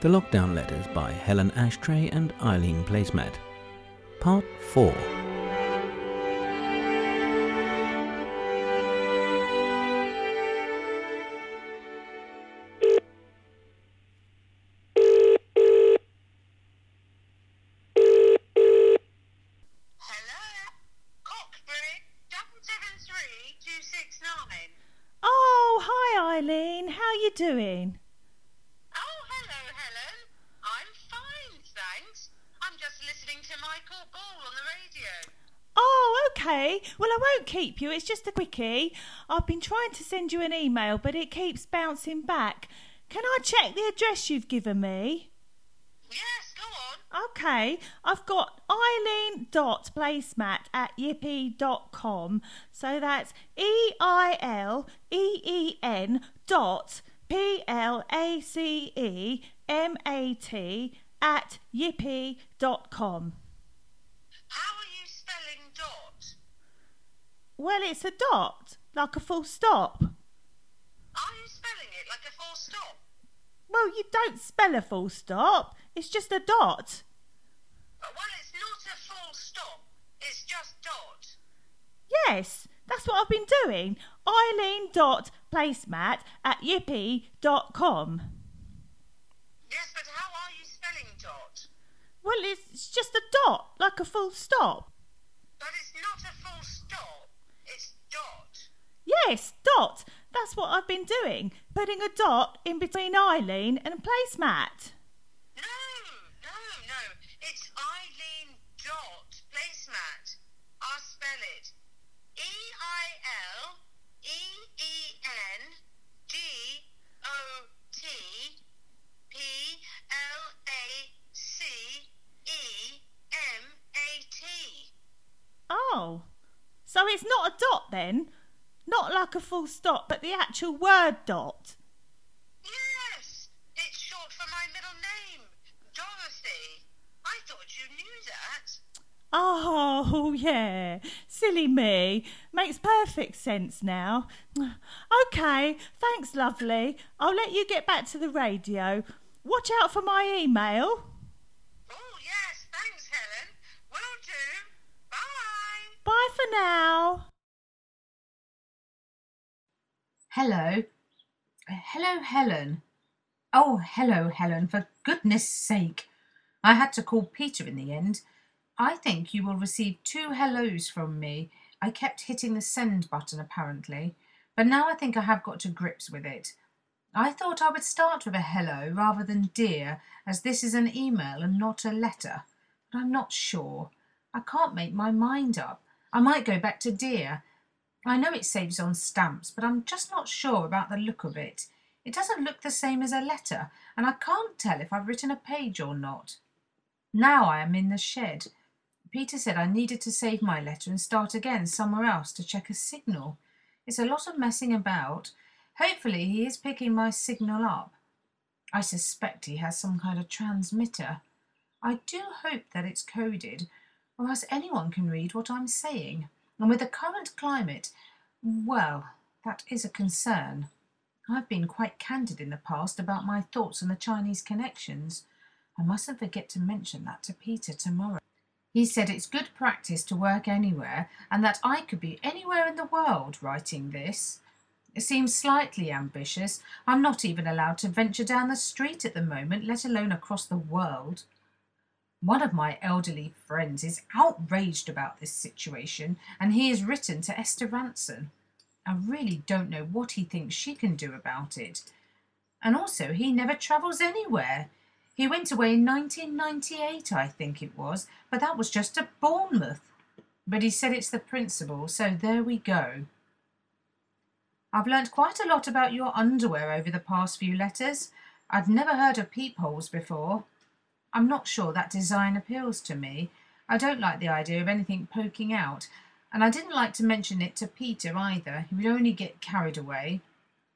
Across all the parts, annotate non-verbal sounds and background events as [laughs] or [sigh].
The Lockdown Letters by Helen Ashtray and Eileen Placemat. Part 4. Hello? Cockbury, double seven three two six nine. Oh, hi Eileen. How you doing? Oh, hello, Helen. I'm fine, thanks. I'm just listening to Michael Ball on the radio. Oh, okay. Well, I won't keep you. It's just a quickie. I've been trying to send you an email, but it keeps bouncing back. Can I check the address you've given me? Yes, go on. Okay, I've got eileen.placemat at yippee.com. So that's E I L E E N dot P L A C E M A T at yippee.com. How are you spelling dot? Well, it's a dot, like a full stop. Are you spelling it like a full stop? Well, you don't spell a full stop, it's just a dot. Well, it's not a full stop. It's just dot. Yes, that's what I've been doing. Eileen.placemat at yippee.com. Yes, but how are you spelling dot? Well, it's just a dot, like a full stop. But it's not a full stop. Dot. Yes, dot. That's what I've been doing. Putting a dot in between Eileen and placemat. No, no, no. It's Eileen dot placemat. I'll spell it. E I L E E N D O T P L A C E M A T. Oh, so it's not a dot then? Not like a full stop, but the actual word dot. Yes, it's short for my middle name, Dorothy. I thought you knew that. Oh, [laughs] yeah. Silly me. Makes perfect sense now. [sighs] Okay, thanks, lovely. I'll let you get back to the radio. Watch out for my email. Oh, yes, thanks, Helen. Will do. Bye. For now. Hello. Hello, Helen. Oh, hello, Helen. For goodness sake. I had to call Peter in the end. I think you will receive two hellos from me. I kept hitting the send button, apparently, but now I think I have got to grips with it. I thought I would start with a hello rather than dear, as this is an email and not a letter, but I'm not sure. I can't make my mind up. I might go back to dear. I know it saves on stamps, but I'm just not sure about the look of it. It doesn't look the same as a letter, and I can't tell if I've written a page or not. Now I am in the shed. Peter said I needed to save my letter and start again somewhere else to check a signal. It's a lot of messing about. Hopefully, he is picking my signal up. I suspect he has some kind of transmitter. I do hope that it's coded, else anyone can read what I'm saying. And with the current climate, well, that is a concern. I've been quite candid in the past about my thoughts on the Chinese connections. I mustn't forget to mention that to Peter tomorrow. He said it's good practice to work anywhere and that I could be anywhere in the world writing this. It seems slightly ambitious. I'm not even allowed to venture down the street at the moment, let alone across the world. One of my elderly friends is outraged about this situation, and he has written to Esther Rantzen. I really don't know what he thinks she can do about it. And also, he never travels anywhere. He went away in 1998, I think it was, but that was just to Bournemouth. But he said it's the principle, so there we go. I've learnt quite a lot about your underwear over the past few letters. I'd never heard of peepholes before. I'm not sure that design appeals to me. I don't like the idea of anything poking out, and I didn't like to mention it to Peter either. He would only get carried away.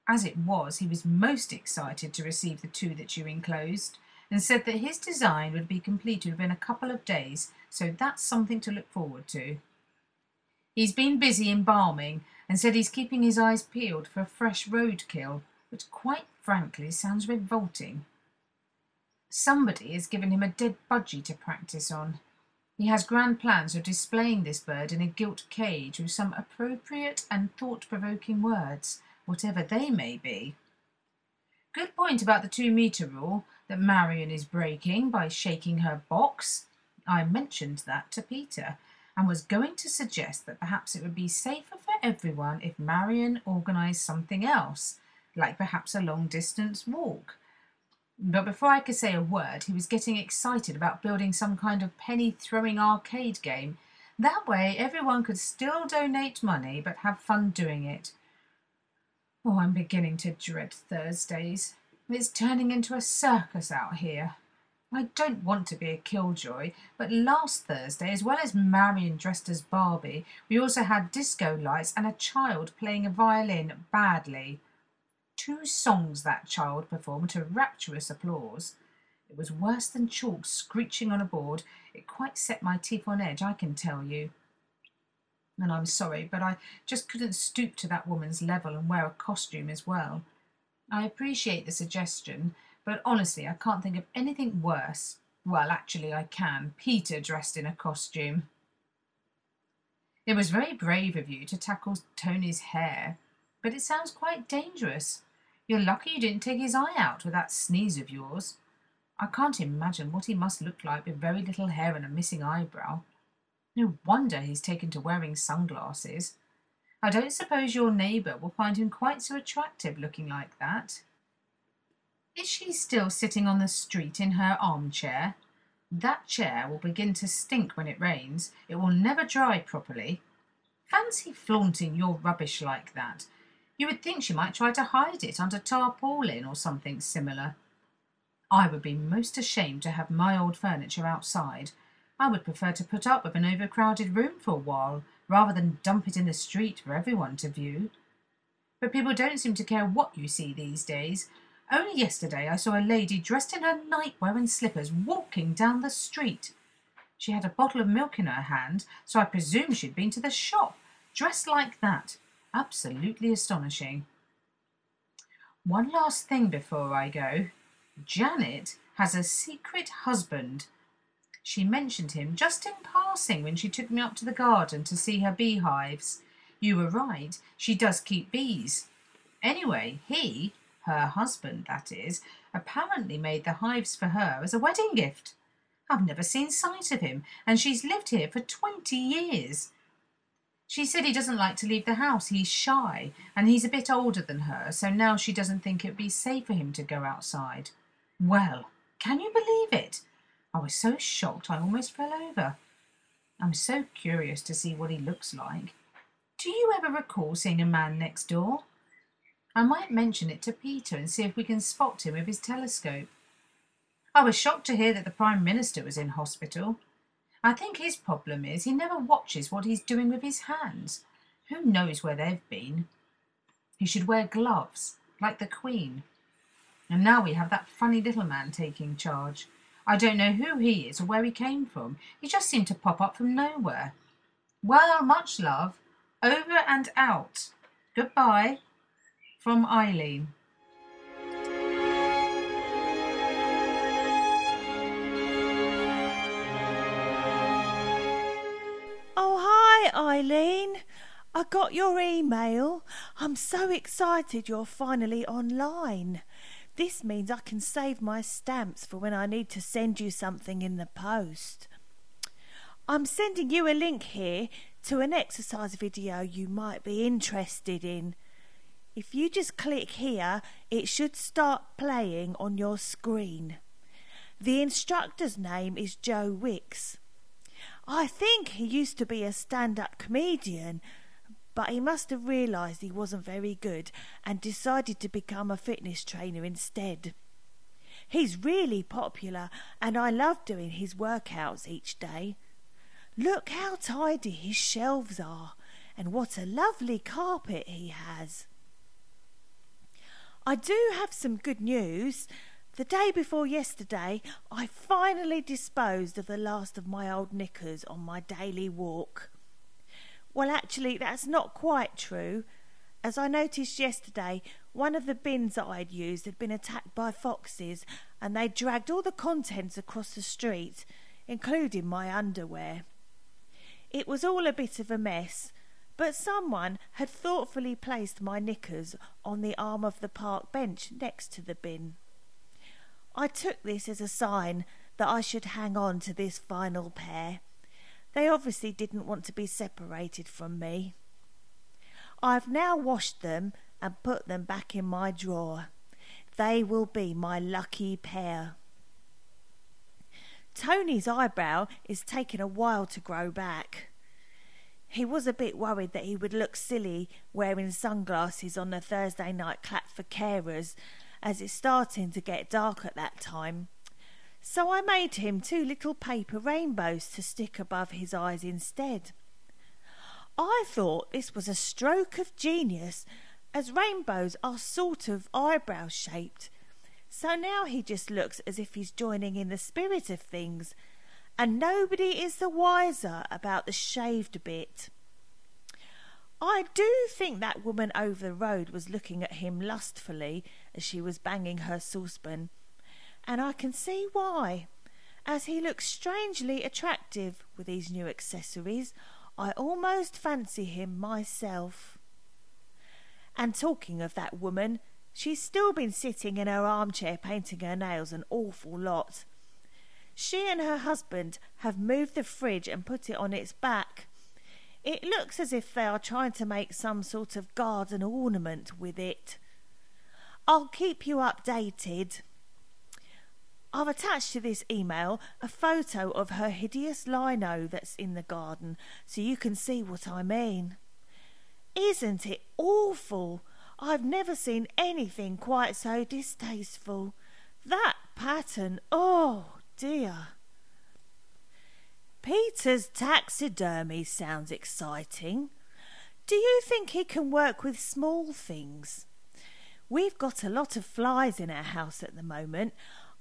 As it was, he was most excited to receive the two that you enclosed, and said that his design would be completed within a couple of days, so that's something to look forward to. He's been busy embalming and said he's keeping his eyes peeled for a fresh roadkill, which quite frankly sounds revolting. Somebody has given him a dead budgie to practice on. He has grand plans of displaying this bird in a gilt cage with some appropriate and thought provoking words, whatever they may be. Good point about the two metre rule that Marion is breaking by shaking her box. I mentioned that to Peter and was going to suggest that perhaps it would be safer for everyone if Marion organised something else, like perhaps a long distance walk. But before I could say a word, he was getting excited about building some kind of penny throwing arcade game. That way, everyone could still donate money but have fun doing it. Oh, I'm beginning to dread Thursdays. It's turning into a circus out here. I don't want to be a killjoy, but last Thursday, as well as Marion dressed as Barbie, we also had disco lights and a child playing a violin badly. Two songs that child performed to rapturous applause. It was worse than chalk screeching on a board. It quite set my teeth on edge, I can tell you. And I'm sorry, but I just couldn't stoop to that woman's level and wear a costume as well. I appreciate the suggestion, but honestly, I can't think of anything worse. Well, actually, I can. Peter dressed in a costume. It was very brave of you to tackle Tony's hair, but it sounds quite dangerous. You're lucky you didn't take his eye out with that sneeze of yours. I can't imagine what he must look like with very little hair and a missing eyebrow. No wonder he's taken to wearing sunglasses. I don't suppose your neighbour will find him quite so attractive looking like that. Is she still sitting on the street in her armchair? That chair will begin to stink when it rains. It will never dry properly. Fancy flaunting your rubbish like that. You would think she might try to hide it under tarpaulin or something similar. I would be most ashamed to have my old furniture outside. I would prefer to put up with an overcrowded room for a while rather than dump it in the street for everyone to view. But people don't seem to care what you see these days. Only yesterday I saw a lady dressed in her nightwear and slippers walking down the street. She had a bottle of milk in her hand, so I presume she'd been to the shop, dressed like that. Absolutely astonishing. One last thing before I go. Janet has a secret husband. She mentioned him just in passing when she took me up to the garden to see her beehives. You were right, she does keep bees. Anyway, he, her husband that is, apparently made the hives for her as a wedding gift. I've never seen sight of him, and she's lived here for twenty years. She said he doesn't like to leave the house. He's shy, and he's a bit older than her, so now she doesn't think it would be safe for him to go outside. Well, can you believe it? I was so shocked I almost fell over. I'm so curious to see what he looks like. Do you ever recall seeing a man next door? I might mention it to Peter and see if we can spot him with his telescope. I was shocked to hear that the Prime Minister was in hospital. I think his problem is he never watches what he's doing with his hands. Who knows where they've been? He should wear gloves, like the Queen. And now we have that funny little man taking charge. I don't know who he is or where he came from. He just seemed to pop up from nowhere. Well, much love. Over and out. Goodbye. From Eileen. Eileen. I got your email. I'm so excited you're finally online. This means I can save my stamps for when I need to send you something in the post. I'm sending you a link here to an exercise video you might be interested in. If you just click here, it should start playing on your screen. The instructor's name is Joe Wicks. I think he used to be a stand up comedian, but he must have realised he wasn't very good and decided to become a fitness trainer instead. He's really popular and I love doing his workouts each day. Look how tidy his shelves are and what a lovely carpet he has. I do have some good news. The day before yesterday, I finally disposed of the last of my old knickers on my daily walk. Well, actually, that's not quite true. As I noticed yesterday, one of the bins that I'd used had been attacked by foxes, and they dragged all the contents across the street, including my underwear. It was all a bit of a mess, but someone had thoughtfully placed my knickers on the arm of the park bench next to the bin. I took this as a sign that I should hang on to this final pair. They obviously didn't want to be separated from me. I've now washed them and put them back in my drawer. They will be my lucky pair. Tony's eyebrow is taking a while to grow back. He was a bit worried that he would look silly wearing sunglasses on a Thursday night clap for carers, as it's starting to get dark at that time. So I made him two little paper rainbows to stick above his eyes instead. I thought this was a stroke of genius, as rainbows are sort of eyebrow shaped. So now he just looks as if he's joining in the spirit of things, and nobody is the wiser about the shaved bit. I do think that woman over the road was looking at him lustfully as she was banging her saucepan, and I can see why. As he looks strangely attractive with these new accessories, I almost fancy him myself. And talking of that woman, she's still been sitting in her armchair painting her nails an awful lot. She and her husband have moved the fridge and put it on its back. It looks as if they are trying to make some sort of garden ornament with it. I'll keep you updated. I've attached to this email a photo of her hideous lino that's in the garden so you can see what I mean. Isn't it awful? I've never seen anything quite so distasteful. That pattern, oh dear. Peter's taxidermy sounds exciting. Do you think he can work with small things? We've got a lot of flies in our house at the moment.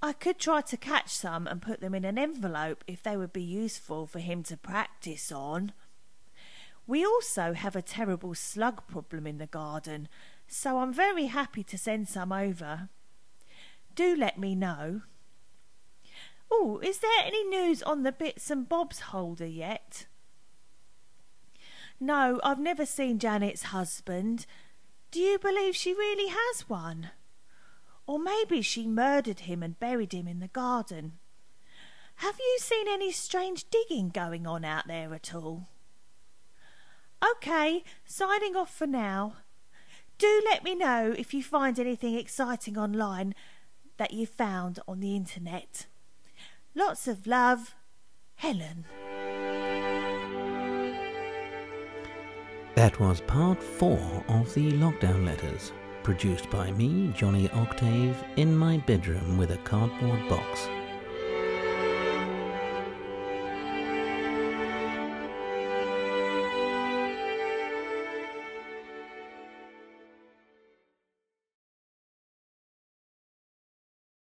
I could try to catch some and put them in an envelope if they would be useful for him to practice on. We also have a terrible slug problem in the garden, so I'm very happy to send some over. Do let me know. Oh, is there any news on the bits and bobs holder yet? No, I've never seen Janet's husband. Do you believe she really has one? Or maybe she murdered him and buried him in the garden. Have you seen any strange digging going on out there at all? OK, signing off for now. Do let me know if you find anything exciting online that you found on the internet. Lots of love, Helen. That was part four of the lockdown letters, produced by me, Johnny Octave, in my bedroom with a cardboard box.